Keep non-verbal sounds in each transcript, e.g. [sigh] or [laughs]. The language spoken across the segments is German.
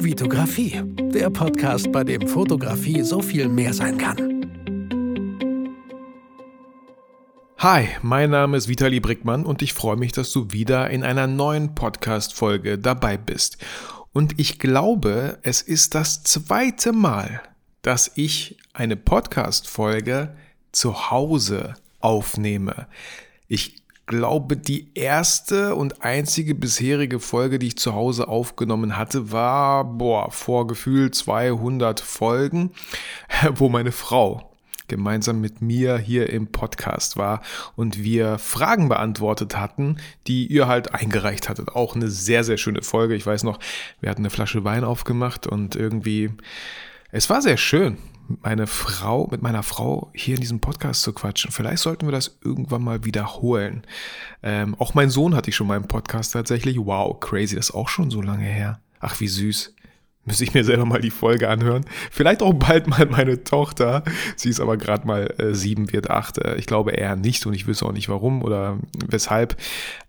Vitografie, der Podcast, bei dem Fotografie so viel mehr sein kann. Hi, mein Name ist Vitali Brickmann und ich freue mich, dass du wieder in einer neuen Podcast-Folge dabei bist. Und ich glaube, es ist das zweite Mal, dass ich eine Podcast-Folge zu Hause aufnehme. Ich glaube, die erste und einzige bisherige Folge, die ich zu Hause aufgenommen hatte, war, boah, vor Gefühl 200 Folgen, [laughs] wo meine Frau gemeinsam mit mir hier im Podcast war und wir Fragen beantwortet hatten, die ihr halt eingereicht hattet. Auch eine sehr, sehr schöne Folge. Ich weiß noch, wir hatten eine Flasche Wein aufgemacht und irgendwie, es war sehr schön meine Frau, mit meiner Frau hier in diesem Podcast zu quatschen. Vielleicht sollten wir das irgendwann mal wiederholen. Ähm, auch mein Sohn hatte ich schon mal im Podcast tatsächlich. Wow, crazy, das ist auch schon so lange her. Ach, wie süß. Müsste ich mir selber mal die Folge anhören. Vielleicht auch bald mal meine Tochter. Sie ist aber gerade mal äh, sieben, wird acht. Äh, ich glaube eher nicht und ich wüsste auch nicht warum oder weshalb.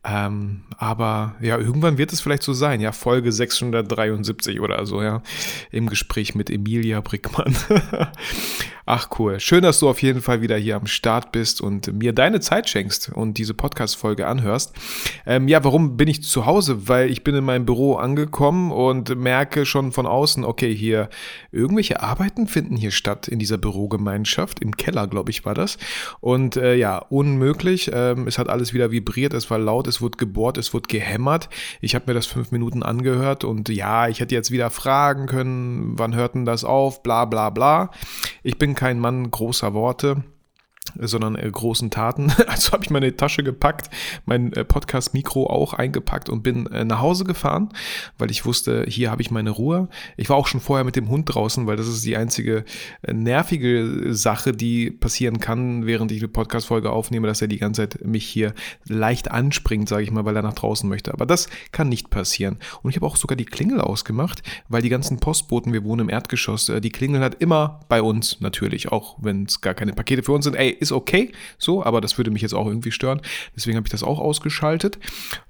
Ähm, aber ja, irgendwann wird es vielleicht so sein. Ja, Folge 673 oder so, ja. Im Gespräch mit Emilia Brickmann. [laughs] Ach cool. Schön, dass du auf jeden Fall wieder hier am Start bist und mir deine Zeit schenkst und diese Podcast-Folge anhörst. Ähm, ja, warum bin ich zu Hause? Weil ich bin in meinem Büro angekommen und merke schon von außen, okay, hier irgendwelche Arbeiten finden hier statt in dieser Bürogemeinschaft. Im Keller, glaube ich, war das. Und äh, ja, unmöglich. Ähm, es hat alles wieder vibriert, es war laut, es wurde gebohrt, es wurde gehämmert. Ich habe mir das fünf Minuten angehört und ja, ich hätte jetzt wieder fragen können, wann hört denn das auf, bla bla bla. Ich bin kein Mann großer Worte sondern äh, großen Taten. [laughs] Also habe ich meine Tasche gepackt, mein äh, Podcast-Mikro auch eingepackt und bin äh, nach Hause gefahren, weil ich wusste, hier habe ich meine Ruhe. Ich war auch schon vorher mit dem Hund draußen, weil das ist die einzige äh, nervige Sache, die passieren kann, während ich eine Podcast-Folge aufnehme, dass er die ganze Zeit mich hier leicht anspringt, sage ich mal, weil er nach draußen möchte. Aber das kann nicht passieren. Und ich habe auch sogar die Klingel ausgemacht, weil die ganzen Postboten, wir wohnen im Erdgeschoss, äh, die Klingel hat immer bei uns natürlich, auch wenn es gar keine Pakete für uns sind. Ey, ist okay, so, aber das würde mich jetzt auch irgendwie stören. Deswegen habe ich das auch ausgeschaltet.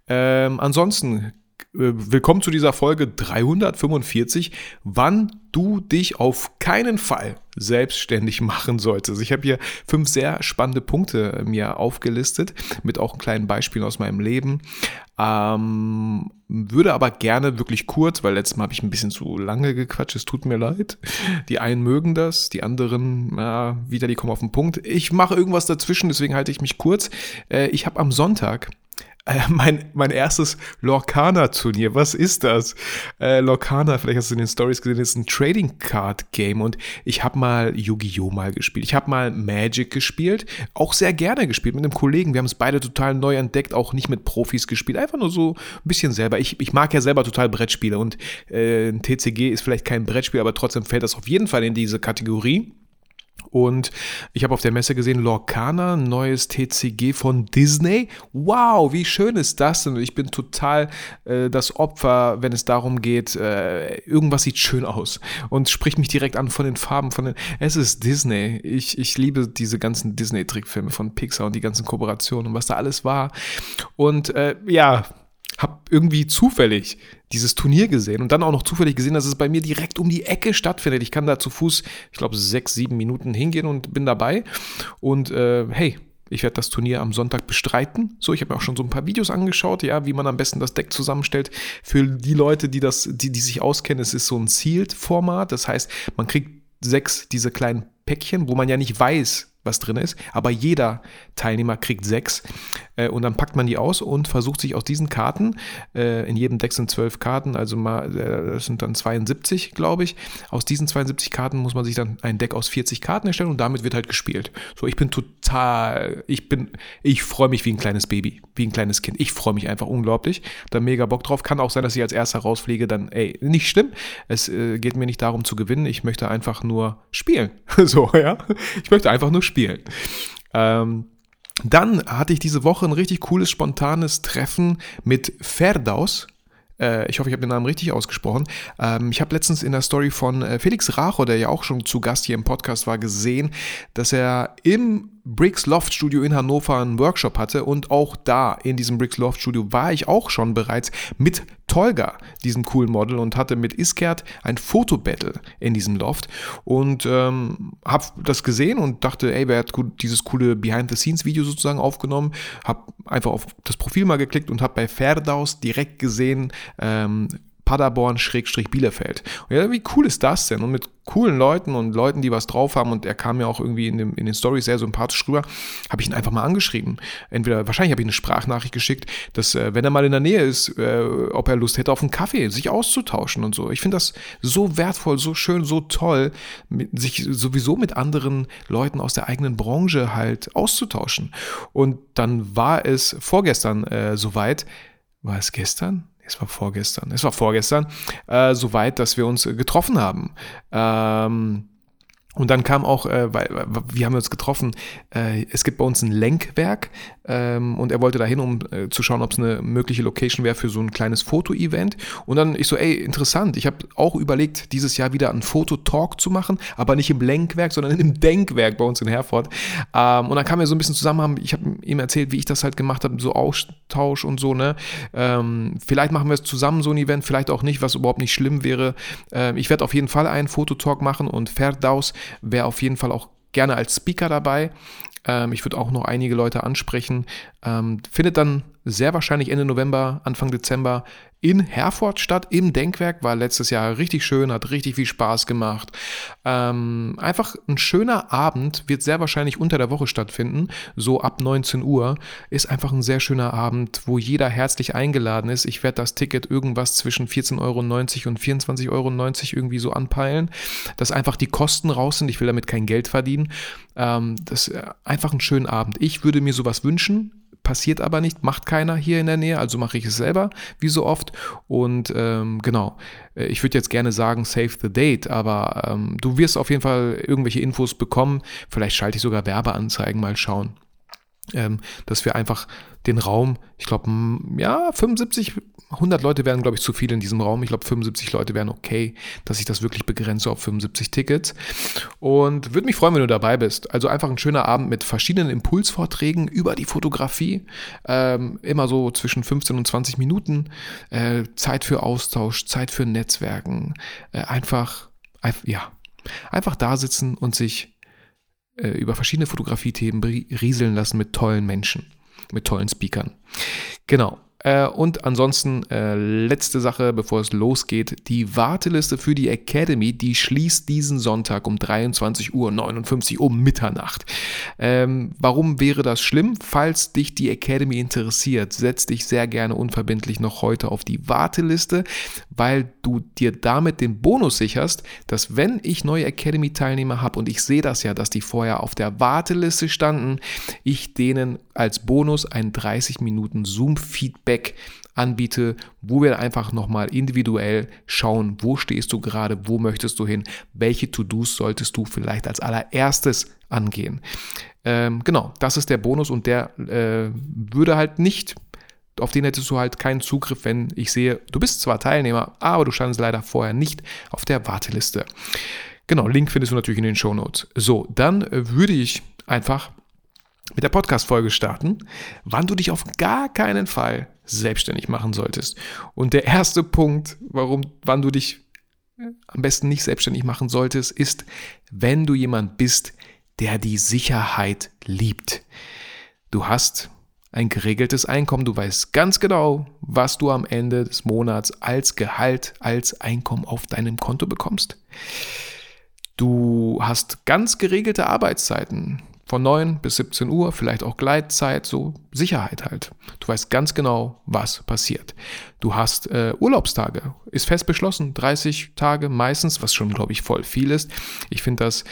Ähm, ansonsten willkommen zu dieser Folge 345, wann du dich auf keinen Fall selbstständig [laughs] machen solltest. Ich habe hier fünf sehr spannende Punkte mir aufgelistet, mit auch kleinen Beispielen aus meinem Leben. Ähm, würde aber gerne wirklich kurz, weil letztes Mal habe ich ein bisschen zu lange gequatscht, es tut mir leid. Die einen mögen das, die anderen, ja, wieder, die kommen auf den Punkt. Ich mache irgendwas dazwischen, deswegen halte ich mich kurz. Äh, ich habe am Sonntag äh, mein, mein erstes Lorcana-Turnier. Was ist das? Äh, Lorcana, vielleicht hast du in den Stories gesehen, ist ein Trading Card Game und ich habe mal Yu-Gi-Oh! mal gespielt. Ich habe mal Magic gespielt, auch sehr gerne gespielt mit einem Kollegen. Wir haben es beide total neu entdeckt, auch nicht mit Profis gespielt, einfach nur so ein bisschen selber. Ich, ich mag ja selber total Brettspiele und äh, ein TCG ist vielleicht kein Brettspiel, aber trotzdem fällt das auf jeden Fall in diese Kategorie. Und ich habe auf der Messe gesehen, Lorcana, neues TCG von Disney. Wow, wie schön ist das denn? Ich bin total äh, das Opfer, wenn es darum geht, äh, irgendwas sieht schön aus und spricht mich direkt an von den Farben, von den. Es ist Disney. Ich, ich liebe diese ganzen Disney-Trickfilme von Pixar und die ganzen Kooperationen und was da alles war. Und äh, ja, habe irgendwie zufällig dieses Turnier gesehen und dann auch noch zufällig gesehen, dass es bei mir direkt um die Ecke stattfindet. Ich kann da zu Fuß, ich glaube, sechs, sieben Minuten hingehen und bin dabei. Und äh, hey, ich werde das Turnier am Sonntag bestreiten. So, ich habe mir auch schon so ein paar Videos angeschaut, ja, wie man am besten das Deck zusammenstellt. Für die Leute, die das, die, die sich auskennen, es ist so ein Sealed-Format. Das heißt, man kriegt sechs diese kleinen Päckchen, wo man ja nicht weiß, was drin ist, aber jeder Teilnehmer kriegt sechs und dann packt man die aus und versucht sich aus diesen Karten, äh, in jedem Deck sind zwölf Karten, also mal, äh, das sind dann 72, glaube ich, aus diesen 72 Karten muss man sich dann ein Deck aus 40 Karten erstellen und damit wird halt gespielt. So, ich bin total, ich bin, ich freue mich wie ein kleines Baby, wie ein kleines Kind. Ich freue mich einfach unglaublich, da mega Bock drauf. Kann auch sein, dass ich als erster rausfliege, dann, ey, nicht schlimm. Es äh, geht mir nicht darum zu gewinnen, ich möchte einfach nur spielen. [laughs] so, ja. Ich möchte einfach nur spielen. Ähm, dann hatte ich diese Woche ein richtig cooles, spontanes Treffen mit Ferdaus. Äh, ich hoffe, ich habe den Namen richtig ausgesprochen. Ähm, ich habe letztens in der Story von äh, Felix Racho, der ja auch schon zu Gast hier im Podcast war, gesehen, dass er im Bricks Loft Studio in Hannover einen Workshop hatte und auch da in diesem Bricks Loft Studio war ich auch schon bereits mit Tolga, diesem coolen Model, und hatte mit Iskert ein Fotobattle in diesem Loft und ähm, habe das gesehen und dachte, ey, wer hat dieses coole Behind-the-Scenes-Video sozusagen aufgenommen, habe einfach auf das Profil mal geklickt und habe bei Ferdaus direkt gesehen, ähm, Paderborn-Bielefeld. Und ja, wie cool ist das denn? Und mit coolen Leuten und Leuten, die was drauf haben, und er kam mir auch irgendwie in, dem, in den Stories sehr sympathisch rüber, habe ich ihn einfach mal angeschrieben. Entweder, wahrscheinlich habe ich eine Sprachnachricht geschickt, dass, äh, wenn er mal in der Nähe ist, äh, ob er Lust hätte auf einen Kaffee, sich auszutauschen und so. Ich finde das so wertvoll, so schön, so toll, mit, sich sowieso mit anderen Leuten aus der eigenen Branche halt auszutauschen. Und dann war es vorgestern äh, soweit, war es gestern? Es war vorgestern, es war vorgestern, äh, so weit, dass wir uns getroffen haben. Ähm, und dann kam auch, äh, weil wir haben uns getroffen, äh, es gibt bei uns ein Lenkwerk ähm, und er wollte dahin, um äh, zu schauen, ob es eine mögliche Location wäre für so ein kleines Foto-Event. Und dann ich so, ey, interessant, ich habe auch überlegt, dieses Jahr wieder einen Fototalk zu machen, aber nicht im Lenkwerk, sondern im Denkwerk bei uns in Herford. Ähm, und dann kam er so ein bisschen zusammen, ich habe ihm erzählt, wie ich das halt gemacht habe, so Austausch und so, ne. Ähm, vielleicht machen wir es zusammen, so ein Event, vielleicht auch nicht, was überhaupt nicht schlimm wäre. Ähm, ich werde auf jeden Fall einen Fototalk machen und Ferdaus wäre auf jeden Fall auch gerne als Speaker dabei. Ähm, ich würde auch noch einige Leute ansprechen. Ähm, findet dann sehr wahrscheinlich Ende November, Anfang Dezember in Herford statt, im Denkwerk. War letztes Jahr richtig schön, hat richtig viel Spaß gemacht. Ähm, einfach ein schöner Abend, wird sehr wahrscheinlich unter der Woche stattfinden, so ab 19 Uhr. Ist einfach ein sehr schöner Abend, wo jeder herzlich eingeladen ist. Ich werde das Ticket irgendwas zwischen 14,90 Euro und 24,90 Euro irgendwie so anpeilen, dass einfach die Kosten raus sind. Ich will damit kein Geld verdienen. Ähm, das ist einfach ein schöner Abend. Ich würde mir sowas wünschen passiert aber nicht, macht keiner hier in der Nähe, also mache ich es selber, wie so oft. Und ähm, genau, äh, ich würde jetzt gerne sagen, save the date, aber ähm, du wirst auf jeden Fall irgendwelche Infos bekommen. Vielleicht schalte ich sogar Werbeanzeigen, mal schauen. Ähm, dass wir einfach den Raum, ich glaube, ja, 75 100 Leute wären, glaube ich, zu viel in diesem Raum. Ich glaube, 75 Leute wären okay, dass ich das wirklich begrenze auf 75 Tickets. Und würde mich freuen, wenn du dabei bist. Also einfach ein schöner Abend mit verschiedenen Impulsvorträgen über die Fotografie. Ähm, immer so zwischen 15 und 20 Minuten. Äh, Zeit für Austausch, Zeit für Netzwerken. Äh, einfach, ja, einfach da sitzen und sich äh, über verschiedene Fotografiethemen rieseln lassen mit tollen Menschen, mit tollen Speakern. Genau. Äh, und ansonsten, äh, letzte Sache, bevor es losgeht, die Warteliste für die Academy, die schließt diesen Sonntag um 23.59 Uhr um Mitternacht. Ähm, warum wäre das schlimm? Falls dich die Academy interessiert, setz dich sehr gerne unverbindlich noch heute auf die Warteliste, weil du dir damit den Bonus sicherst, dass wenn ich neue Academy-Teilnehmer habe und ich sehe das ja, dass die vorher auf der Warteliste standen, ich denen als Bonus ein 30 Minuten Zoom-Feedback Feedback anbiete, wo wir einfach nochmal individuell schauen, wo stehst du gerade, wo möchtest du hin, welche To-Dos solltest du vielleicht als allererstes angehen. Ähm, genau, das ist der Bonus und der äh, würde halt nicht, auf den hättest du halt keinen Zugriff, wenn ich sehe, du bist zwar Teilnehmer, aber du standest leider vorher nicht auf der Warteliste. Genau, Link findest du natürlich in den Show Notes. So, dann würde ich einfach mit der Podcast-Folge starten, wann du dich auf gar keinen Fall selbstständig machen solltest. Und der erste Punkt, warum, wann du dich am besten nicht selbstständig machen solltest, ist, wenn du jemand bist, der die Sicherheit liebt. Du hast ein geregeltes Einkommen, du weißt ganz genau, was du am Ende des Monats als Gehalt, als Einkommen auf deinem Konto bekommst. Du hast ganz geregelte Arbeitszeiten von 9 bis 17 Uhr, vielleicht auch Gleitzeit, so Sicherheit halt. Du weißt ganz genau, was passiert. Du hast äh, Urlaubstage, ist fest beschlossen, 30 Tage meistens, was schon, glaube ich, voll viel ist. Ich finde das,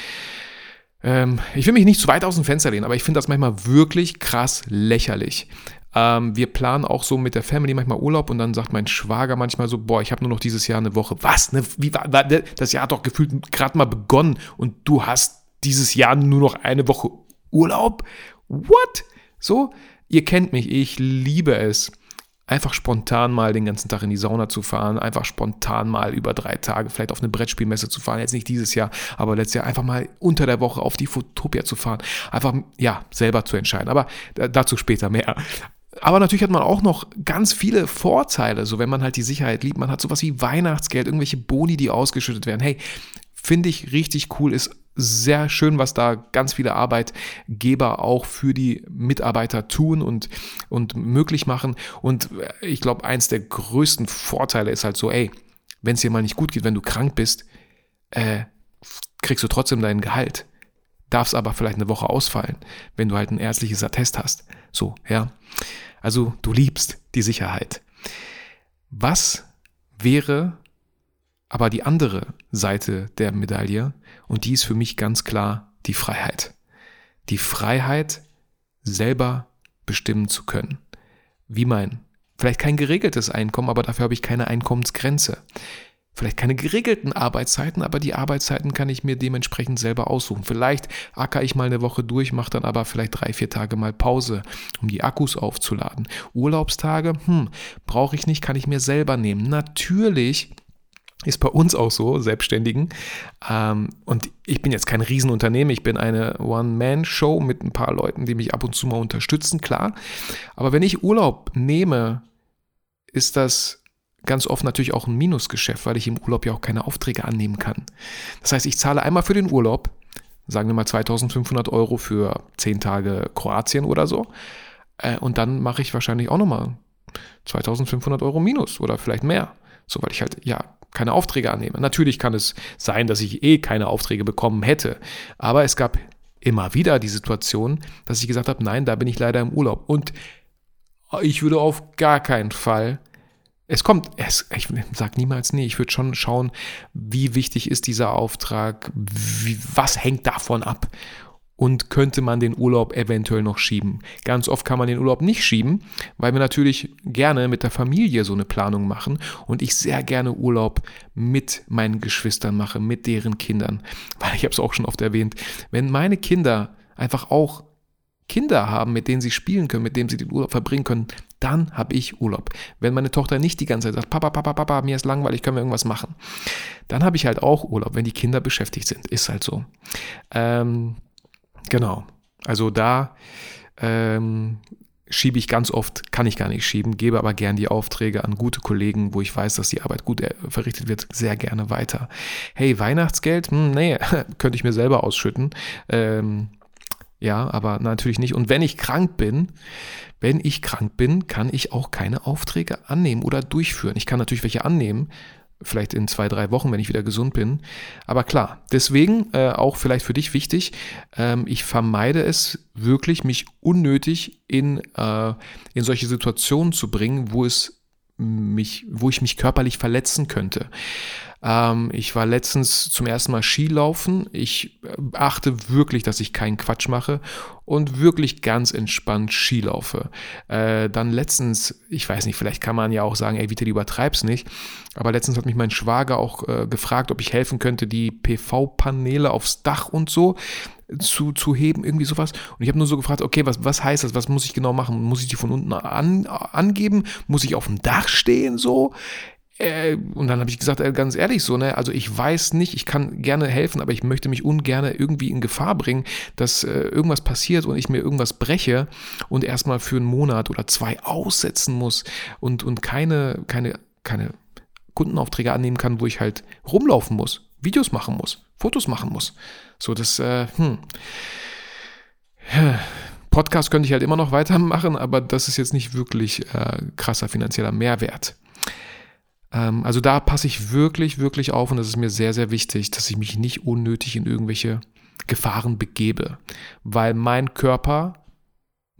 ähm, ich will mich nicht zu weit aus dem Fenster lehnen, aber ich finde das manchmal wirklich krass lächerlich. Ähm, wir planen auch so mit der Family manchmal Urlaub und dann sagt mein Schwager manchmal so, boah, ich habe nur noch dieses Jahr eine Woche. Was? Ne? Wie war, war das Jahr hat doch gefühlt gerade mal begonnen und du hast dieses Jahr nur noch eine Woche Urlaub? What? So, ihr kennt mich, ich liebe es, einfach spontan mal den ganzen Tag in die Sauna zu fahren, einfach spontan mal über drei Tage vielleicht auf eine Brettspielmesse zu fahren, jetzt nicht dieses Jahr, aber letztes Jahr einfach mal unter der Woche auf die Fotopia zu fahren, einfach ja selber zu entscheiden. Aber dazu später mehr. Aber natürlich hat man auch noch ganz viele Vorteile, so wenn man halt die Sicherheit liebt. Man hat sowas wie Weihnachtsgeld, irgendwelche Boni, die ausgeschüttet werden. Hey, finde ich richtig cool, ist sehr schön, was da ganz viele Arbeitgeber auch für die Mitarbeiter tun und, und möglich machen. Und ich glaube, eins der größten Vorteile ist halt so, ey, wenn es dir mal nicht gut geht, wenn du krank bist, äh, kriegst du trotzdem dein Gehalt. Darfst aber vielleicht eine Woche ausfallen, wenn du halt ein ärztliches Attest hast. So, ja. Also du liebst die Sicherheit. Was wäre aber die andere Seite der Medaille, und die ist für mich ganz klar die Freiheit. Die Freiheit, selber bestimmen zu können. Wie mein, vielleicht kein geregeltes Einkommen, aber dafür habe ich keine Einkommensgrenze. Vielleicht keine geregelten Arbeitszeiten, aber die Arbeitszeiten kann ich mir dementsprechend selber aussuchen. Vielleicht acker ich mal eine Woche durch, mache dann aber vielleicht drei, vier Tage mal Pause, um die Akkus aufzuladen. Urlaubstage, hm, brauche ich nicht, kann ich mir selber nehmen. Natürlich ist bei uns auch so, Selbstständigen. Ähm, und ich bin jetzt kein Riesenunternehmen, ich bin eine One-Man-Show mit ein paar Leuten, die mich ab und zu mal unterstützen, klar. Aber wenn ich Urlaub nehme, ist das ganz oft natürlich auch ein Minusgeschäft, weil ich im Urlaub ja auch keine Aufträge annehmen kann. Das heißt, ich zahle einmal für den Urlaub, sagen wir mal 2500 Euro für 10 Tage Kroatien oder so. Äh, und dann mache ich wahrscheinlich auch nochmal 2500 Euro minus oder vielleicht mehr. So, weil ich halt, ja, keine Aufträge annehme. Natürlich kann es sein, dass ich eh keine Aufträge bekommen hätte, aber es gab immer wieder die Situation, dass ich gesagt habe, nein, da bin ich leider im Urlaub. Und ich würde auf gar keinen Fall es kommt, es, ich sage niemals nee, ich würde schon schauen, wie wichtig ist dieser Auftrag, wie, was hängt davon ab und könnte man den Urlaub eventuell noch schieben. Ganz oft kann man den Urlaub nicht schieben, weil wir natürlich gerne mit der Familie so eine Planung machen und ich sehr gerne Urlaub mit meinen Geschwistern mache, mit deren Kindern. Weil ich habe es auch schon oft erwähnt, wenn meine Kinder einfach auch Kinder haben, mit denen sie spielen können, mit denen sie den Urlaub verbringen können, dann habe ich Urlaub. Wenn meine Tochter nicht die ganze Zeit sagt, Papa, Papa, Papa, mir ist langweilig, können wir irgendwas machen, dann habe ich halt auch Urlaub, wenn die Kinder beschäftigt sind. Ist halt so. Ähm, Genau. Also da ähm, schiebe ich ganz oft, kann ich gar nicht schieben, gebe aber gern die Aufträge an gute Kollegen, wo ich weiß, dass die Arbeit gut äh, verrichtet wird, sehr gerne weiter. Hey, Weihnachtsgeld? Hm, nee, [laughs] könnte ich mir selber ausschütten. Ähm, ja, aber natürlich nicht. Und wenn ich krank bin, wenn ich krank bin, kann ich auch keine Aufträge annehmen oder durchführen. Ich kann natürlich welche annehmen, vielleicht in zwei, drei Wochen, wenn ich wieder gesund bin. Aber klar, deswegen äh, auch vielleicht für dich wichtig, ähm, ich vermeide es wirklich, mich unnötig in, äh, in solche Situationen zu bringen, wo es mich, wo ich mich körperlich verletzen könnte. Ähm, ich war letztens zum ersten Mal Skilaufen. Ich äh, achte wirklich, dass ich keinen Quatsch mache und wirklich ganz entspannt Skilaufe. Äh, dann letztens, ich weiß nicht, vielleicht kann man ja auch sagen, ey, Vitali, übertreib's nicht. Aber letztens hat mich mein Schwager auch äh, gefragt, ob ich helfen könnte, die PV-Paneele aufs Dach und so zu, zu heben, irgendwie sowas. Und ich habe nur so gefragt, okay, was, was heißt das? Was muss ich genau machen? Muss ich die von unten an, angeben? Muss ich auf dem Dach stehen so? Äh, und dann habe ich gesagt, äh, ganz ehrlich so, ne, also ich weiß nicht, ich kann gerne helfen, aber ich möchte mich ungern irgendwie in Gefahr bringen, dass äh, irgendwas passiert und ich mir irgendwas breche und erstmal für einen Monat oder zwei aussetzen muss und, und keine, keine, keine Kundenaufträge annehmen kann, wo ich halt rumlaufen muss, Videos machen muss, Fotos machen muss. So, das, äh, hm. Podcast könnte ich halt immer noch weitermachen, aber das ist jetzt nicht wirklich äh, krasser finanzieller Mehrwert. Ähm, also da passe ich wirklich, wirklich auf und das ist mir sehr, sehr wichtig, dass ich mich nicht unnötig in irgendwelche Gefahren begebe, weil mein Körper,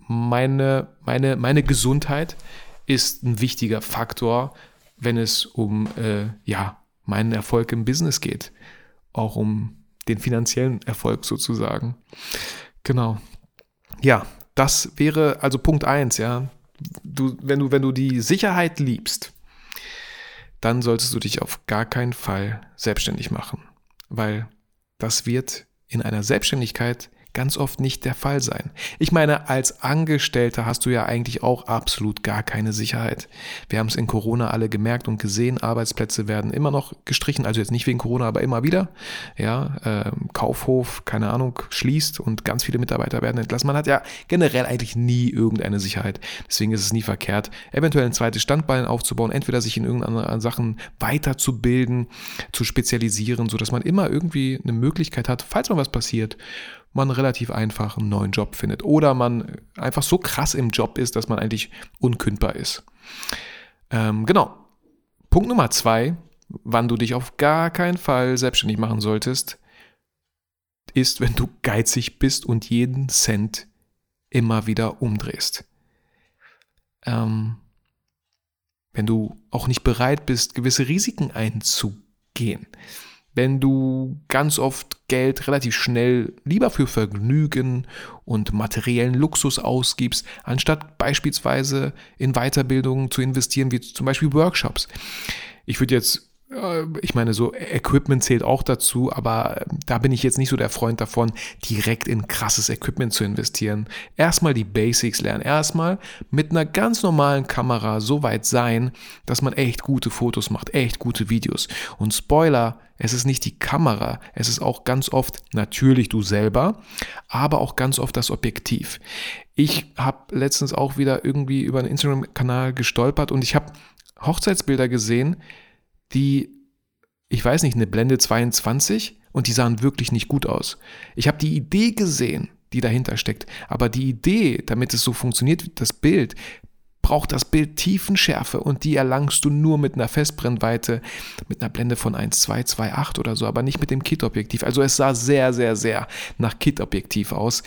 meine, meine, meine Gesundheit ist ein wichtiger Faktor, wenn es um äh, ja, meinen Erfolg im Business geht, auch um den finanziellen Erfolg sozusagen. Genau. Ja, das wäre also Punkt 1, ja. Du, wenn, du, wenn du die Sicherheit liebst, dann solltest du dich auf gar keinen Fall selbstständig machen, weil das wird in einer Selbstständigkeit ganz oft nicht der Fall sein. Ich meine, als Angestellter hast du ja eigentlich auch absolut gar keine Sicherheit. Wir haben es in Corona alle gemerkt und gesehen, Arbeitsplätze werden immer noch gestrichen, also jetzt nicht wegen Corona, aber immer wieder. Ja, äh, Kaufhof, keine Ahnung, schließt und ganz viele Mitarbeiter werden entlassen. Man hat ja generell eigentlich nie irgendeine Sicherheit. Deswegen ist es nie verkehrt, eventuell ein zweites Standbein aufzubauen, entweder sich in irgendeinen Sachen weiterzubilden, zu spezialisieren, sodass man immer irgendwie eine Möglichkeit hat, falls mal was passiert, man relativ einfach einen neuen Job findet. Oder man einfach so krass im Job ist, dass man eigentlich unkündbar ist. Ähm, genau. Punkt Nummer zwei, wann du dich auf gar keinen Fall selbstständig machen solltest, ist, wenn du geizig bist und jeden Cent immer wieder umdrehst. Ähm, wenn du auch nicht bereit bist, gewisse Risiken einzugehen, wenn du ganz oft Geld relativ schnell lieber für Vergnügen und materiellen Luxus ausgibst, anstatt beispielsweise in Weiterbildungen zu investieren, wie zum Beispiel Workshops. Ich würde jetzt ich meine, so Equipment zählt auch dazu, aber ähm, da bin ich jetzt nicht so der Freund davon, direkt in krasses Equipment zu investieren. Erstmal die Basics lernen. Erstmal mit einer ganz normalen Kamera so weit sein, dass man echt gute Fotos macht, echt gute Videos. Und Spoiler, es ist nicht die Kamera, es ist auch ganz oft natürlich du selber, aber auch ganz oft das Objektiv. Ich habe letztens auch wieder irgendwie über einen Instagram-Kanal gestolpert und ich habe Hochzeitsbilder gesehen, die, ich weiß nicht, eine Blende 22 und die sahen wirklich nicht gut aus. Ich habe die Idee gesehen, die dahinter steckt, aber die Idee, damit es so funktioniert, das Bild, braucht das Bild Tiefenschärfe und die erlangst du nur mit einer Festbrennweite, mit einer Blende von 1,228 oder so, aber nicht mit dem Kit-Objektiv. Also es sah sehr, sehr, sehr nach Kit-Objektiv aus.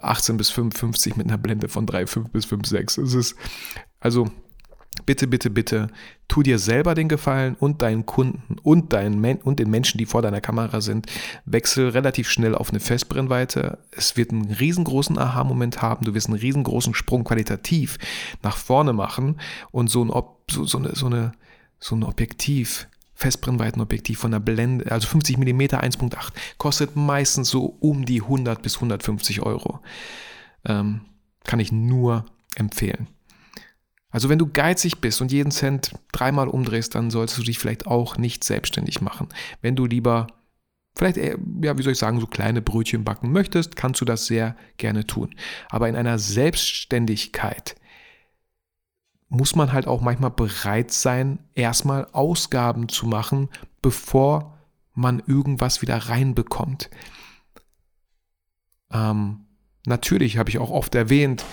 18 bis 55 mit einer Blende von 3,5 bis 5,6. Es ist, also bitte, bitte, bitte, tu dir selber den Gefallen und deinen Kunden und, deinen Men und den Menschen, die vor deiner Kamera sind, wechsel relativ schnell auf eine Festbrennweite. Es wird einen riesengroßen Aha-Moment haben, du wirst einen riesengroßen Sprung qualitativ nach vorne machen und so ein, Ob so, so, eine, so, eine, so ein Objektiv, Festbrennweitenobjektiv von der Blende, also 50 mm 1.8, kostet meistens so um die 100 bis 150 Euro. Ähm, kann ich nur empfehlen. Also wenn du geizig bist und jeden Cent dreimal umdrehst, dann solltest du dich vielleicht auch nicht selbstständig machen. Wenn du lieber vielleicht, ja, wie soll ich sagen, so kleine Brötchen backen möchtest, kannst du das sehr gerne tun. Aber in einer Selbstständigkeit muss man halt auch manchmal bereit sein, erstmal Ausgaben zu machen, bevor man irgendwas wieder reinbekommt. Ähm, natürlich habe ich auch oft erwähnt,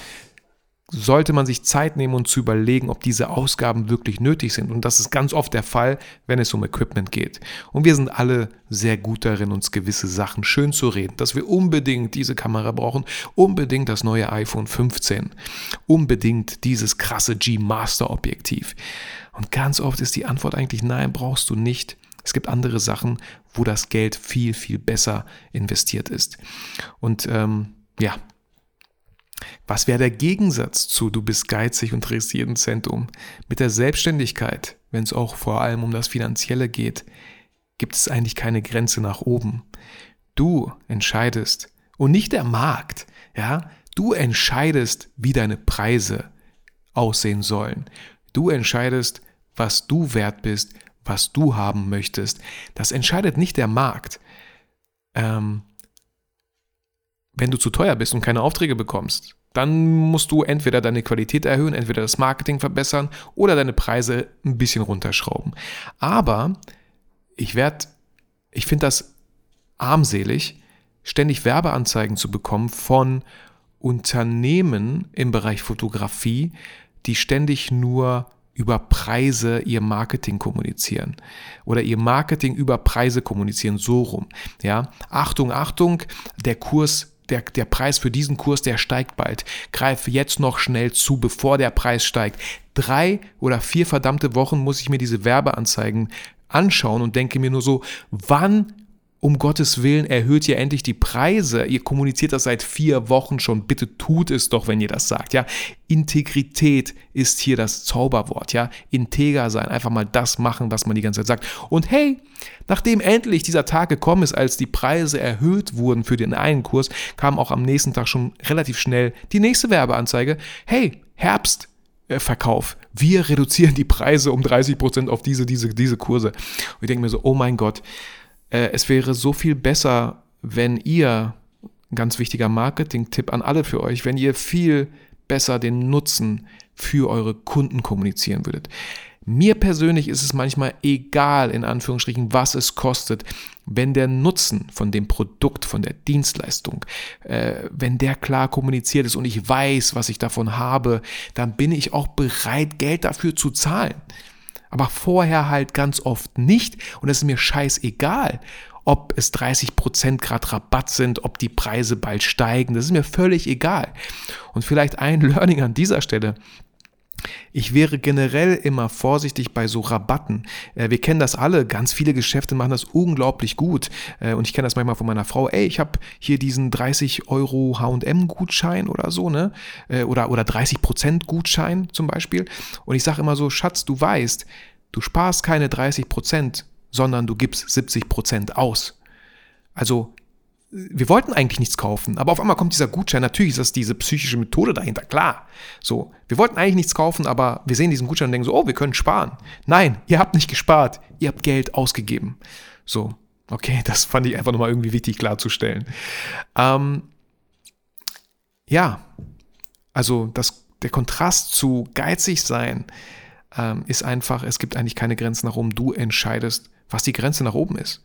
sollte man sich Zeit nehmen und zu überlegen, ob diese Ausgaben wirklich nötig sind. Und das ist ganz oft der Fall, wenn es um Equipment geht. Und wir sind alle sehr gut darin, uns gewisse Sachen schön zu reden, dass wir unbedingt diese Kamera brauchen, unbedingt das neue iPhone 15, unbedingt dieses krasse G-Master Objektiv. Und ganz oft ist die Antwort eigentlich nein, brauchst du nicht. Es gibt andere Sachen, wo das Geld viel, viel besser investiert ist. Und ähm, ja, was wäre der Gegensatz zu du bist geizig und drehst jeden Cent um? Mit der Selbstständigkeit, wenn es auch vor allem um das Finanzielle geht, gibt es eigentlich keine Grenze nach oben. Du entscheidest und nicht der Markt, ja? Du entscheidest, wie deine Preise aussehen sollen. Du entscheidest, was du wert bist, was du haben möchtest. Das entscheidet nicht der Markt. Ähm, wenn du zu teuer bist und keine Aufträge bekommst, dann musst du entweder deine Qualität erhöhen, entweder das Marketing verbessern oder deine Preise ein bisschen runterschrauben. Aber ich werde, ich finde das armselig, ständig Werbeanzeigen zu bekommen von Unternehmen im Bereich Fotografie, die ständig nur über Preise ihr Marketing kommunizieren oder ihr Marketing über Preise kommunizieren, so rum. Ja, Achtung, Achtung, der Kurs der, der Preis für diesen Kurs, der steigt bald. Greife jetzt noch schnell zu, bevor der Preis steigt. Drei oder vier verdammte Wochen muss ich mir diese Werbeanzeigen anschauen und denke mir nur so, wann um Gottes Willen, erhöht ihr endlich die Preise. Ihr kommuniziert das seit vier Wochen schon. Bitte tut es doch, wenn ihr das sagt. Ja, Integrität ist hier das Zauberwort. Ja, integer sein, einfach mal das machen, was man die ganze Zeit sagt. Und hey, nachdem endlich dieser Tag gekommen ist, als die Preise erhöht wurden für den einen Kurs, kam auch am nächsten Tag schon relativ schnell die nächste Werbeanzeige. Hey, Herbst, Verkauf. Wir reduzieren die Preise um 30 Prozent auf diese, diese, diese Kurse. Und ich denke mir so, oh mein Gott, äh, es wäre so viel besser, wenn ihr, ganz wichtiger Marketing-Tipp an alle für euch, wenn ihr viel besser den Nutzen für eure Kunden kommunizieren würdet. Mir persönlich ist es manchmal egal, in Anführungsstrichen, was es kostet, wenn der Nutzen von dem Produkt, von der Dienstleistung, äh, wenn der klar kommuniziert ist und ich weiß, was ich davon habe, dann bin ich auch bereit, Geld dafür zu zahlen aber vorher halt ganz oft nicht. Und es ist mir scheißegal, ob es 30% Grad Rabatt sind, ob die Preise bald steigen, das ist mir völlig egal. Und vielleicht ein [laughs] Learning an dieser Stelle, ich wäre generell immer vorsichtig bei so Rabatten. Äh, wir kennen das alle, ganz viele Geschäfte machen das unglaublich gut. Äh, und ich kenne das manchmal von meiner Frau, ey, ich habe hier diesen 30 Euro HM-Gutschein oder so, ne? Äh, oder, oder 30% Gutschein zum Beispiel. Und ich sage immer so, Schatz, du weißt, du sparst keine 30%, sondern du gibst 70% aus. Also wir wollten eigentlich nichts kaufen, aber auf einmal kommt dieser Gutschein. Natürlich ist das diese psychische Methode dahinter, klar. So, wir wollten eigentlich nichts kaufen, aber wir sehen diesen Gutschein und denken so, oh, wir können sparen. Nein, ihr habt nicht gespart, ihr habt Geld ausgegeben. So, okay, das fand ich einfach nochmal irgendwie wichtig klarzustellen. Ähm, ja, also das, der Kontrast zu geizig sein ähm, ist einfach, es gibt eigentlich keine Grenzen nach oben. Du entscheidest, was die Grenze nach oben ist.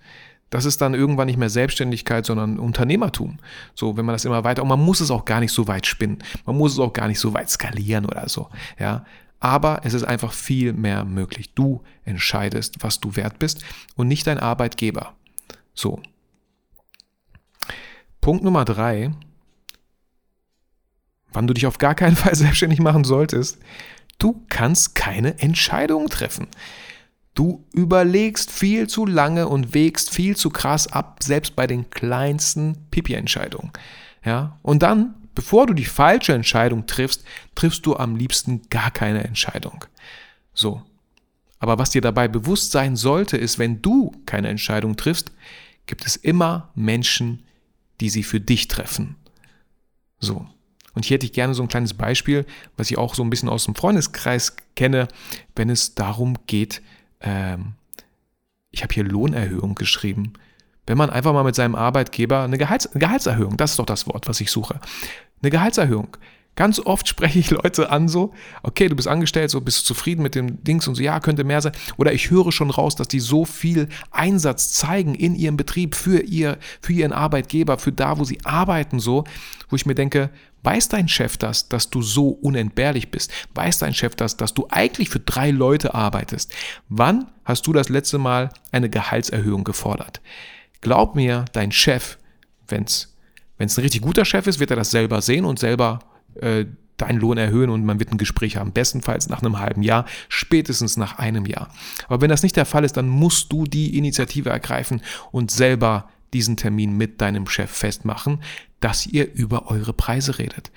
Das ist dann irgendwann nicht mehr Selbstständigkeit, sondern Unternehmertum. So, wenn man das immer weiter, und man muss es auch gar nicht so weit spinnen. Man muss es auch gar nicht so weit skalieren oder so, ja. Aber es ist einfach viel mehr möglich. Du entscheidest, was du wert bist und nicht dein Arbeitgeber. So. Punkt Nummer drei. Wann du dich auf gar keinen Fall [laughs] selbstständig machen solltest. Du kannst keine Entscheidungen treffen. Du überlegst viel zu lange und wägst viel zu krass ab, selbst bei den kleinsten Pipi-Entscheidungen. Ja? Und dann, bevor du die falsche Entscheidung triffst, triffst du am liebsten gar keine Entscheidung. So. Aber was dir dabei bewusst sein sollte, ist, wenn du keine Entscheidung triffst, gibt es immer Menschen, die sie für dich treffen. So. Und hier hätte ich gerne so ein kleines Beispiel, was ich auch so ein bisschen aus dem Freundeskreis kenne, wenn es darum geht, ähm, ich habe hier Lohnerhöhung geschrieben. Wenn man einfach mal mit seinem Arbeitgeber eine, Gehalts Gehaltserhöhung, das ist doch das Wort, was ich suche. Eine Gehaltserhöhung. Ganz oft spreche ich Leute an so, okay, du bist angestellt, so bist du zufrieden mit dem Dings und so, ja, könnte mehr sein. Oder ich höre schon raus, dass die so viel Einsatz zeigen in ihrem Betrieb für ihr, für ihren Arbeitgeber, für da, wo sie arbeiten, so, wo ich mir denke, Weiß dein Chef das, dass du so unentbehrlich bist? Weiß dein Chef das, dass du eigentlich für drei Leute arbeitest? Wann hast du das letzte Mal eine Gehaltserhöhung gefordert? Glaub mir, dein Chef, wenn es ein richtig guter Chef ist, wird er das selber sehen und selber äh, deinen Lohn erhöhen und man wird ein Gespräch haben. Bestenfalls nach einem halben Jahr, spätestens nach einem Jahr. Aber wenn das nicht der Fall ist, dann musst du die Initiative ergreifen und selber diesen Termin mit deinem Chef festmachen, dass ihr über eure Preise redet.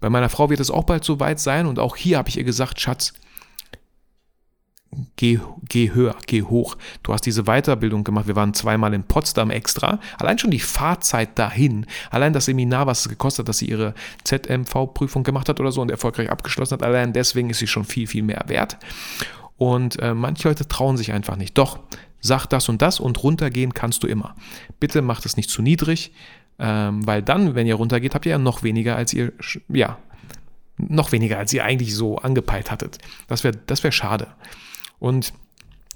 Bei meiner Frau wird es auch bald so weit sein und auch hier habe ich ihr gesagt, Schatz, geh, geh höher, geh hoch. Du hast diese Weiterbildung gemacht. Wir waren zweimal in Potsdam extra. Allein schon die Fahrzeit dahin, allein das Seminar, was es gekostet hat, dass sie ihre ZMV-Prüfung gemacht hat oder so und erfolgreich abgeschlossen hat, allein deswegen ist sie schon viel, viel mehr wert. Und äh, manche Leute trauen sich einfach nicht. Doch, sag das und das und runtergehen kannst du immer. Bitte macht es nicht zu niedrig, ähm, weil dann, wenn ihr runtergeht, habt ihr ja noch weniger, als ihr, ja, noch weniger, als ihr eigentlich so angepeilt hattet. Das wäre das wär schade. Und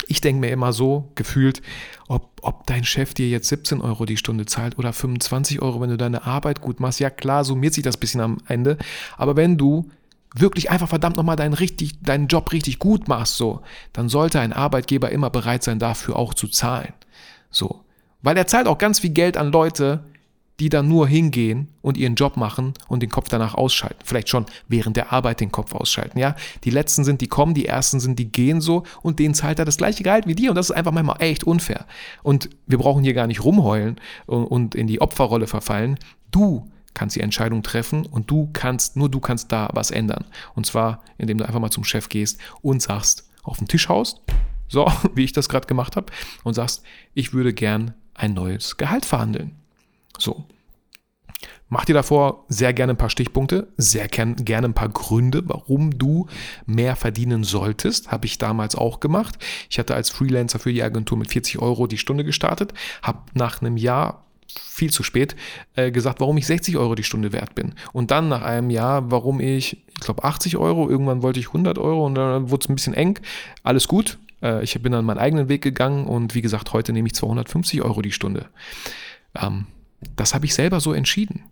ich denke mir immer so gefühlt, ob, ob dein Chef dir jetzt 17 Euro die Stunde zahlt oder 25 Euro, wenn du deine Arbeit gut machst. Ja klar, summiert sich das bisschen am Ende. Aber wenn du wirklich einfach verdammt nochmal deinen, richtig, deinen Job richtig gut machst, so, dann sollte ein Arbeitgeber immer bereit sein, dafür auch zu zahlen. So. Weil er zahlt auch ganz viel Geld an Leute, die dann nur hingehen und ihren Job machen und den Kopf danach ausschalten. Vielleicht schon während der Arbeit den Kopf ausschalten, ja. Die letzten sind, die kommen, die ersten sind, die gehen so und denen zahlt er das gleiche Gehalt wie dir und das ist einfach manchmal echt unfair. Und wir brauchen hier gar nicht rumheulen und in die Opferrolle verfallen. Du kannst die Entscheidung treffen und du kannst, nur du kannst da was ändern. Und zwar, indem du einfach mal zum Chef gehst und sagst, auf den Tisch haust, so [laughs] wie ich das gerade gemacht habe, und sagst, ich würde gern ein neues Gehalt verhandeln. So. Mach dir davor sehr gerne ein paar Stichpunkte, sehr gerne ein paar Gründe, warum du mehr verdienen solltest. Habe ich damals auch gemacht. Ich hatte als Freelancer für die Agentur mit 40 Euro die Stunde gestartet, habe nach einem Jahr viel zu spät äh, gesagt, warum ich 60 Euro die Stunde wert bin. Und dann nach einem Jahr, warum ich, ich glaube 80 Euro, irgendwann wollte ich 100 Euro und dann wurde es ein bisschen eng. Alles gut. Äh, ich bin dann meinen eigenen Weg gegangen und wie gesagt, heute nehme ich 250 Euro die Stunde. Ähm, das habe ich selber so entschieden.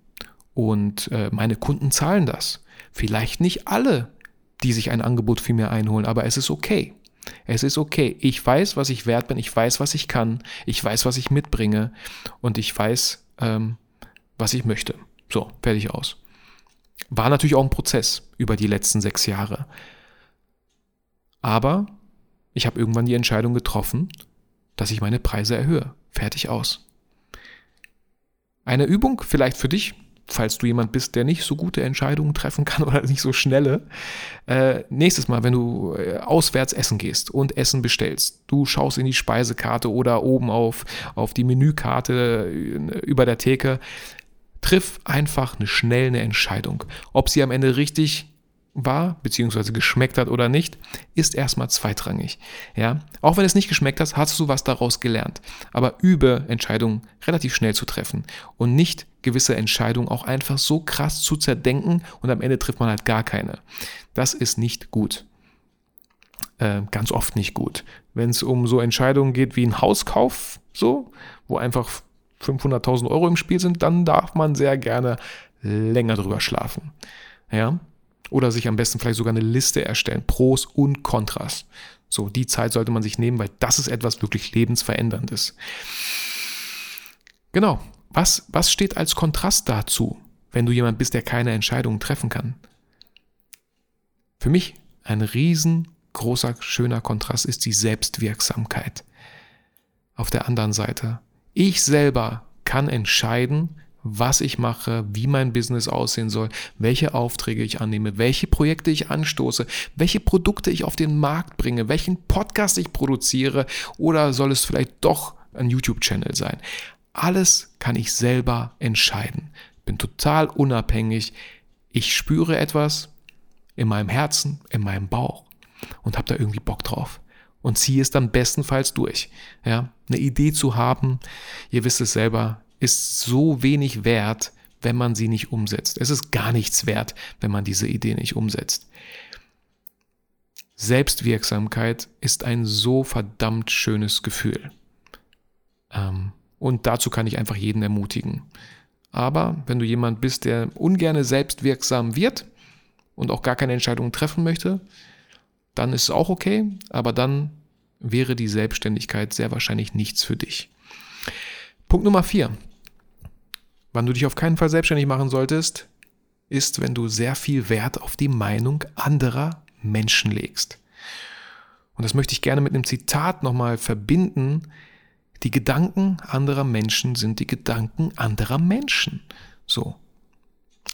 Und äh, meine Kunden zahlen das. Vielleicht nicht alle, die sich ein Angebot für mir einholen, aber es ist okay. Es ist okay. Ich weiß, was ich wert bin. Ich weiß, was ich kann. Ich weiß, was ich mitbringe. Und ich weiß, ähm, was ich möchte. So, fertig aus. War natürlich auch ein Prozess über die letzten sechs Jahre. Aber ich habe irgendwann die Entscheidung getroffen, dass ich meine Preise erhöhe. Fertig aus. Eine Übung vielleicht für dich, falls du jemand bist, der nicht so gute Entscheidungen treffen kann [laughs] oder nicht so schnelle. Äh, nächstes Mal, wenn du äh, auswärts essen gehst und Essen bestellst, du schaust in die Speisekarte oder oben auf, auf die Menükarte äh, über der Theke, triff einfach eine schnelle Entscheidung. Ob sie am Ende richtig war, beziehungsweise geschmeckt hat oder nicht, ist erstmal zweitrangig. Ja, auch wenn es nicht geschmeckt hat, hast du was daraus gelernt. Aber übe Entscheidungen relativ schnell zu treffen und nicht gewisse Entscheidungen auch einfach so krass zu zerdenken und am Ende trifft man halt gar keine. Das ist nicht gut. Äh, ganz oft nicht gut. Wenn es um so Entscheidungen geht wie ein Hauskauf, so, wo einfach 500.000 Euro im Spiel sind, dann darf man sehr gerne länger drüber schlafen. Ja, oder sich am besten vielleicht sogar eine Liste erstellen, Pros und Kontras. So, die Zeit sollte man sich nehmen, weil das ist etwas wirklich lebensveränderndes. Genau. Was, was steht als Kontrast dazu, wenn du jemand bist, der keine Entscheidungen treffen kann? Für mich ein riesengroßer, schöner Kontrast ist die Selbstwirksamkeit. Auf der anderen Seite, ich selber kann entscheiden, was ich mache, wie mein Business aussehen soll, welche Aufträge ich annehme, welche Projekte ich anstoße, welche Produkte ich auf den Markt bringe, welchen Podcast ich produziere oder soll es vielleicht doch ein YouTube-Channel sein. Alles kann ich selber entscheiden. Bin total unabhängig. Ich spüre etwas in meinem Herzen, in meinem Bauch und habe da irgendwie Bock drauf und ziehe es dann bestenfalls durch. Ja, eine Idee zu haben, ihr wisst es selber, ist so wenig wert, wenn man sie nicht umsetzt. Es ist gar nichts wert, wenn man diese Idee nicht umsetzt. Selbstwirksamkeit ist ein so verdammt schönes Gefühl. Ähm, und dazu kann ich einfach jeden ermutigen. Aber wenn du jemand bist, der ungerne selbstwirksam wird und auch gar keine Entscheidungen treffen möchte, dann ist es auch okay, aber dann wäre die Selbstständigkeit sehr wahrscheinlich nichts für dich. Punkt Nummer vier. Wann du dich auf keinen Fall selbstständig machen solltest, ist, wenn du sehr viel Wert auf die Meinung anderer Menschen legst. Und das möchte ich gerne mit einem Zitat nochmal verbinden. Die Gedanken anderer Menschen sind die Gedanken anderer Menschen. So.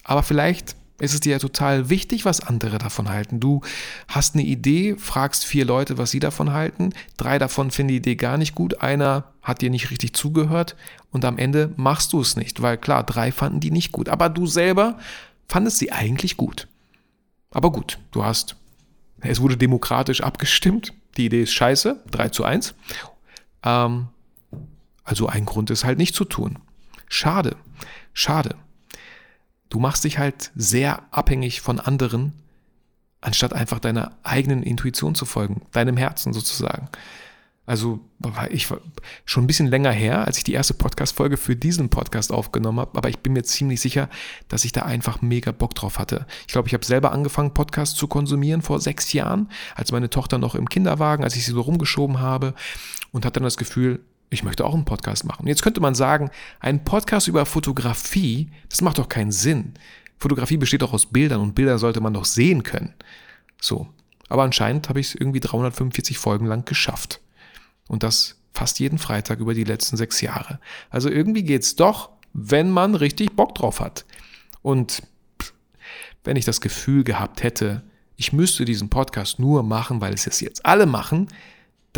Aber vielleicht ist es dir ja total wichtig, was andere davon halten. Du hast eine Idee, fragst vier Leute, was sie davon halten. Drei davon finden die Idee gar nicht gut. Einer hat dir nicht richtig zugehört. Und am Ende machst du es nicht, weil klar, drei fanden die nicht gut. Aber du selber fandest sie eigentlich gut. Aber gut, du hast, es wurde demokratisch abgestimmt. Die Idee ist scheiße, 3 zu 1. Ähm, also ein Grund ist halt nicht zu tun. Schade, schade. Du machst dich halt sehr abhängig von anderen, anstatt einfach deiner eigenen Intuition zu folgen, deinem Herzen sozusagen. Also ich war schon ein bisschen länger her, als ich die erste Podcast-Folge für diesen Podcast aufgenommen habe, aber ich bin mir ziemlich sicher, dass ich da einfach mega Bock drauf hatte. Ich glaube, ich habe selber angefangen, Podcasts zu konsumieren vor sechs Jahren, als meine Tochter noch im Kinderwagen, als ich sie so rumgeschoben habe und hatte dann das Gefühl, ich möchte auch einen Podcast machen. Jetzt könnte man sagen, ein Podcast über Fotografie, das macht doch keinen Sinn. Fotografie besteht doch aus Bildern und Bilder sollte man doch sehen können. So. Aber anscheinend habe ich es irgendwie 345 Folgen lang geschafft. Und das fast jeden Freitag über die letzten sechs Jahre. Also irgendwie geht's doch, wenn man richtig Bock drauf hat. Und wenn ich das Gefühl gehabt hätte, ich müsste diesen Podcast nur machen, weil es es jetzt alle machen,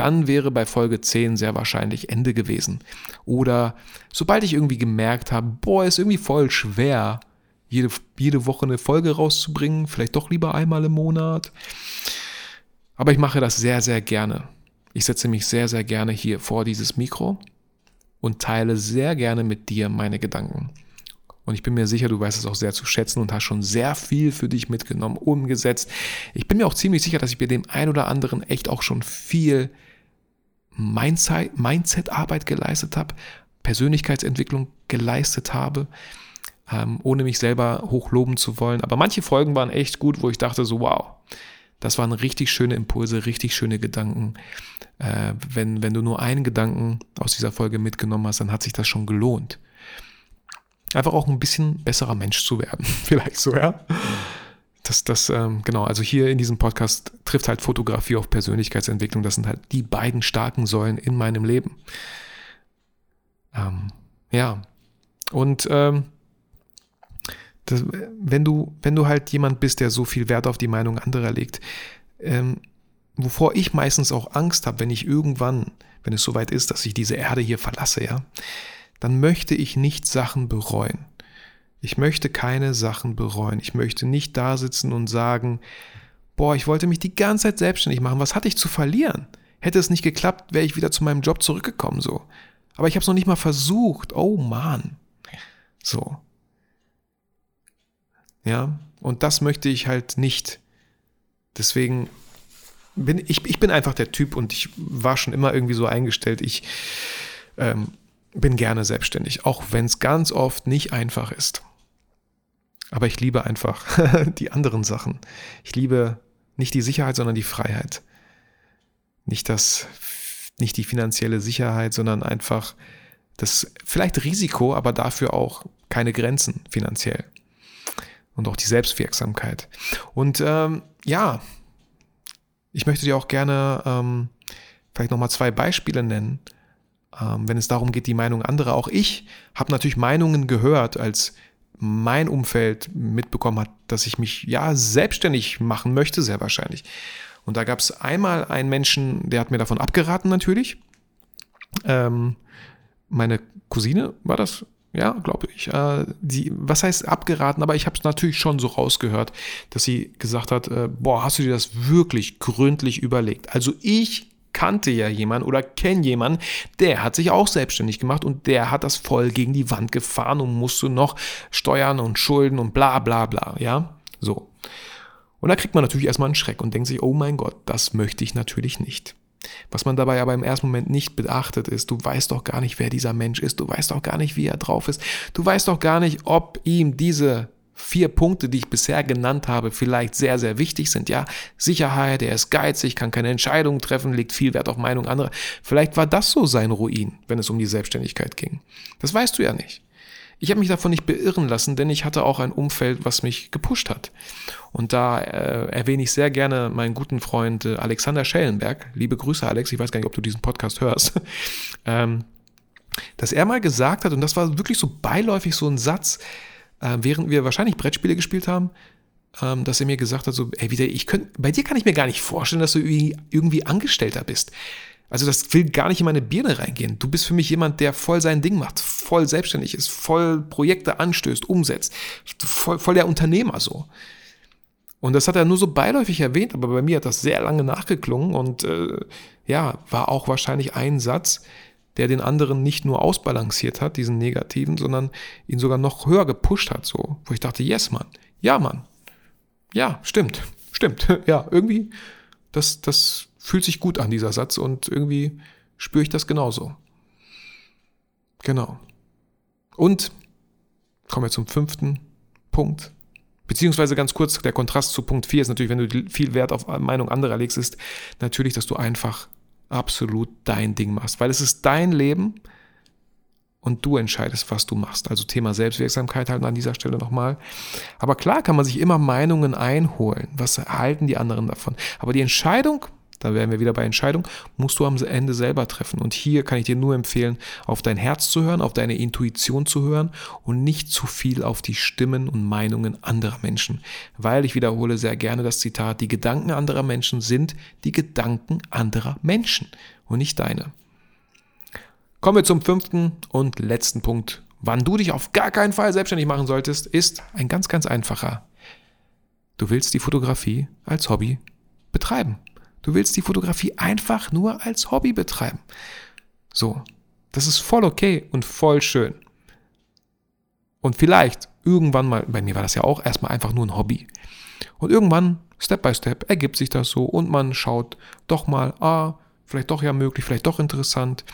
dann wäre bei Folge 10 sehr wahrscheinlich Ende gewesen. Oder sobald ich irgendwie gemerkt habe, boah, ist irgendwie voll schwer, jede, jede Woche eine Folge rauszubringen, vielleicht doch lieber einmal im Monat. Aber ich mache das sehr, sehr gerne. Ich setze mich sehr, sehr gerne hier vor dieses Mikro und teile sehr gerne mit dir meine Gedanken. Und ich bin mir sicher, du weißt es auch sehr zu schätzen und hast schon sehr viel für dich mitgenommen, umgesetzt. Ich bin mir auch ziemlich sicher, dass ich bei dem ein oder anderen echt auch schon viel Mindset-Arbeit geleistet habe, Persönlichkeitsentwicklung geleistet habe, ähm, ohne mich selber hochloben zu wollen. Aber manche Folgen waren echt gut, wo ich dachte so, wow, das waren richtig schöne Impulse, richtig schöne Gedanken. Äh, wenn, wenn du nur einen Gedanken aus dieser Folge mitgenommen hast, dann hat sich das schon gelohnt einfach auch ein bisschen besserer Mensch zu werden. [laughs] Vielleicht so, ja. Das, das, ähm, genau, also hier in diesem Podcast trifft halt Fotografie auf Persönlichkeitsentwicklung. Das sind halt die beiden starken Säulen in meinem Leben. Ähm, ja. Und ähm, das, wenn du, wenn du halt jemand bist, der so viel Wert auf die Meinung anderer legt, ähm, wovor ich meistens auch Angst habe, wenn ich irgendwann, wenn es soweit ist, dass ich diese Erde hier verlasse, ja, dann möchte ich nicht Sachen bereuen. Ich möchte keine Sachen bereuen. Ich möchte nicht da sitzen und sagen, boah, ich wollte mich die ganze Zeit selbstständig machen. Was hatte ich zu verlieren? Hätte es nicht geklappt, wäre ich wieder zu meinem Job zurückgekommen so. Aber ich habe es noch nicht mal versucht. Oh Mann. So. Ja, und das möchte ich halt nicht. Deswegen bin ich, ich bin einfach der Typ und ich war schon immer irgendwie so eingestellt. Ich ähm, bin gerne selbstständig, auch wenn es ganz oft nicht einfach ist. Aber ich liebe einfach [laughs] die anderen Sachen. Ich liebe nicht die Sicherheit, sondern die Freiheit. Nicht das, nicht die finanzielle Sicherheit, sondern einfach das vielleicht Risiko, aber dafür auch keine Grenzen finanziell. Und auch die Selbstwirksamkeit. Und ähm, ja, ich möchte dir auch gerne ähm, vielleicht nochmal zwei Beispiele nennen, ähm, wenn es darum geht, die Meinung anderer. Auch ich habe natürlich Meinungen gehört, als mein Umfeld mitbekommen hat, dass ich mich ja selbstständig machen möchte, sehr wahrscheinlich. Und da gab es einmal einen Menschen, der hat mir davon abgeraten natürlich. Ähm, meine Cousine war das, ja, glaube ich. Äh, die, was heißt abgeraten? Aber ich habe es natürlich schon so rausgehört, dass sie gesagt hat, äh, boah, hast du dir das wirklich gründlich überlegt? Also ich kannte ja jemanden oder kenne jemanden, der hat sich auch selbstständig gemacht und der hat das voll gegen die Wand gefahren und musste noch Steuern und Schulden und bla bla bla, ja, so. Und da kriegt man natürlich erstmal einen Schreck und denkt sich, oh mein Gott, das möchte ich natürlich nicht. Was man dabei aber im ersten Moment nicht beachtet ist, du weißt doch gar nicht, wer dieser Mensch ist, du weißt doch gar nicht, wie er drauf ist, du weißt doch gar nicht, ob ihm diese vier Punkte, die ich bisher genannt habe, vielleicht sehr, sehr wichtig sind. Ja, Sicherheit, er ist geizig, kann keine Entscheidungen treffen, legt viel Wert auf Meinung anderer. Vielleicht war das so sein Ruin, wenn es um die Selbstständigkeit ging. Das weißt du ja nicht. Ich habe mich davon nicht beirren lassen, denn ich hatte auch ein Umfeld, was mich gepusht hat. Und da äh, erwähne ich sehr gerne meinen guten Freund äh, Alexander Schellenberg. Liebe Grüße, Alex. Ich weiß gar nicht, ob du diesen Podcast hörst. [laughs] ähm, dass er mal gesagt hat, und das war wirklich so beiläufig so ein Satz, äh, während wir wahrscheinlich Brettspiele gespielt haben, ähm, dass er mir gesagt hat, so, ey, wieder, ich könnt, bei dir kann ich mir gar nicht vorstellen, dass du irgendwie, irgendwie Angestellter bist. Also das will gar nicht in meine Birne reingehen. Du bist für mich jemand, der voll sein Ding macht, voll selbstständig ist, voll Projekte anstößt, umsetzt, voll, voll der Unternehmer so. Und das hat er nur so beiläufig erwähnt, aber bei mir hat das sehr lange nachgeklungen und äh, ja, war auch wahrscheinlich ein Satz, der den anderen nicht nur ausbalanciert hat, diesen negativen, sondern ihn sogar noch höher gepusht hat, so, wo ich dachte, yes, Mann, ja, Mann, ja, stimmt, stimmt, [laughs] ja, irgendwie, das, das fühlt sich gut an, dieser Satz, und irgendwie spüre ich das genauso. Genau. Und kommen wir zum fünften Punkt. Beziehungsweise ganz kurz, der Kontrast zu Punkt 4 ist natürlich, wenn du viel Wert auf Meinung anderer legst, ist natürlich, dass du einfach absolut dein Ding machst, weil es ist dein Leben und du entscheidest, was du machst. Also Thema Selbstwirksamkeit halt an dieser Stelle nochmal. Aber klar kann man sich immer Meinungen einholen. Was halten die anderen davon? Aber die Entscheidung da wären wir wieder bei Entscheidung, musst du am Ende selber treffen. Und hier kann ich dir nur empfehlen, auf dein Herz zu hören, auf deine Intuition zu hören und nicht zu viel auf die Stimmen und Meinungen anderer Menschen. Weil ich wiederhole sehr gerne das Zitat, die Gedanken anderer Menschen sind die Gedanken anderer Menschen und nicht deine. Kommen wir zum fünften und letzten Punkt. Wann du dich auf gar keinen Fall selbstständig machen solltest, ist ein ganz, ganz einfacher. Du willst die Fotografie als Hobby betreiben. Du willst die Fotografie einfach nur als Hobby betreiben. So, das ist voll okay und voll schön. Und vielleicht irgendwann mal, bei mir war das ja auch erstmal einfach nur ein Hobby. Und irgendwann, Step by Step, ergibt sich das so und man schaut doch mal, ah, vielleicht doch ja möglich, vielleicht doch interessant.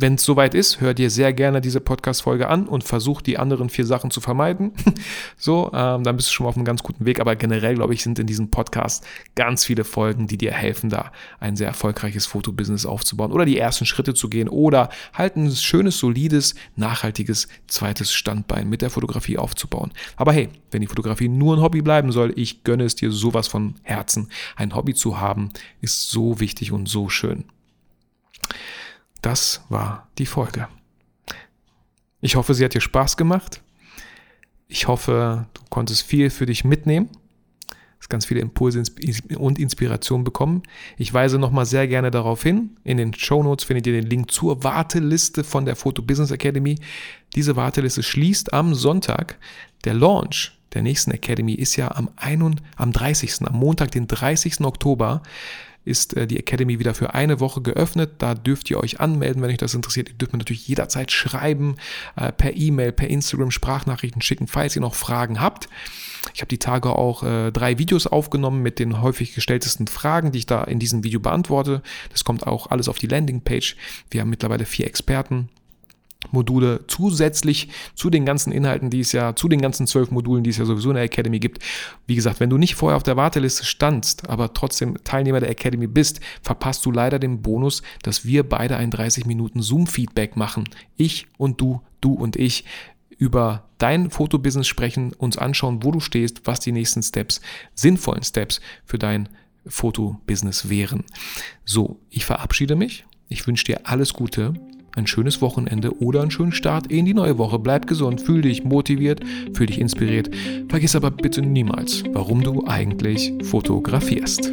Wenn es soweit ist, hör dir sehr gerne diese Podcast-Folge an und versuch die anderen vier Sachen zu vermeiden. [laughs] so, ähm, dann bist du schon mal auf einem ganz guten Weg. Aber generell, glaube ich, sind in diesem Podcast ganz viele Folgen, die dir helfen, da ein sehr erfolgreiches Fotobusiness aufzubauen oder die ersten Schritte zu gehen oder halt ein schönes, solides, nachhaltiges zweites Standbein mit der Fotografie aufzubauen. Aber hey, wenn die Fotografie nur ein Hobby bleiben soll, ich gönne es dir sowas von Herzen. Ein Hobby zu haben, ist so wichtig und so schön. Das war die Folge. Ich hoffe, sie hat dir Spaß gemacht. Ich hoffe, du konntest viel für dich mitnehmen, hast ganz viele Impulse und Inspirationen bekommen. Ich weise nochmal sehr gerne darauf hin. In den Show Notes findet ihr den Link zur Warteliste von der Photo Business Academy. Diese Warteliste schließt am Sonntag. Der Launch der nächsten Academy ist ja am, 31, am 30. am Montag, den 30. Oktober ist äh, die Academy wieder für eine Woche geöffnet. Da dürft ihr euch anmelden, wenn euch das interessiert. Ihr dürft mir natürlich jederzeit schreiben, äh, per E-Mail, per Instagram Sprachnachrichten schicken, falls ihr noch Fragen habt. Ich habe die Tage auch äh, drei Videos aufgenommen mit den häufig gestelltesten Fragen, die ich da in diesem Video beantworte. Das kommt auch alles auf die Landingpage. Wir haben mittlerweile vier Experten Module zusätzlich zu den ganzen Inhalten, die es ja, zu den ganzen zwölf Modulen, die es ja sowieso in der Academy gibt. Wie gesagt, wenn du nicht vorher auf der Warteliste standst, aber trotzdem Teilnehmer der Academy bist, verpasst du leider den Bonus, dass wir beide ein 30 Minuten Zoom-Feedback machen. Ich und du, du und ich über dein Fotobusiness sprechen, uns anschauen, wo du stehst, was die nächsten Steps, sinnvollen Steps für dein Fotobusiness wären. So, ich verabschiede mich. Ich wünsche dir alles Gute ein schönes Wochenende oder einen schönen Start in die neue Woche. Bleib gesund, fühl dich motiviert, fühl dich inspiriert. Vergiss aber bitte niemals, warum du eigentlich fotografierst.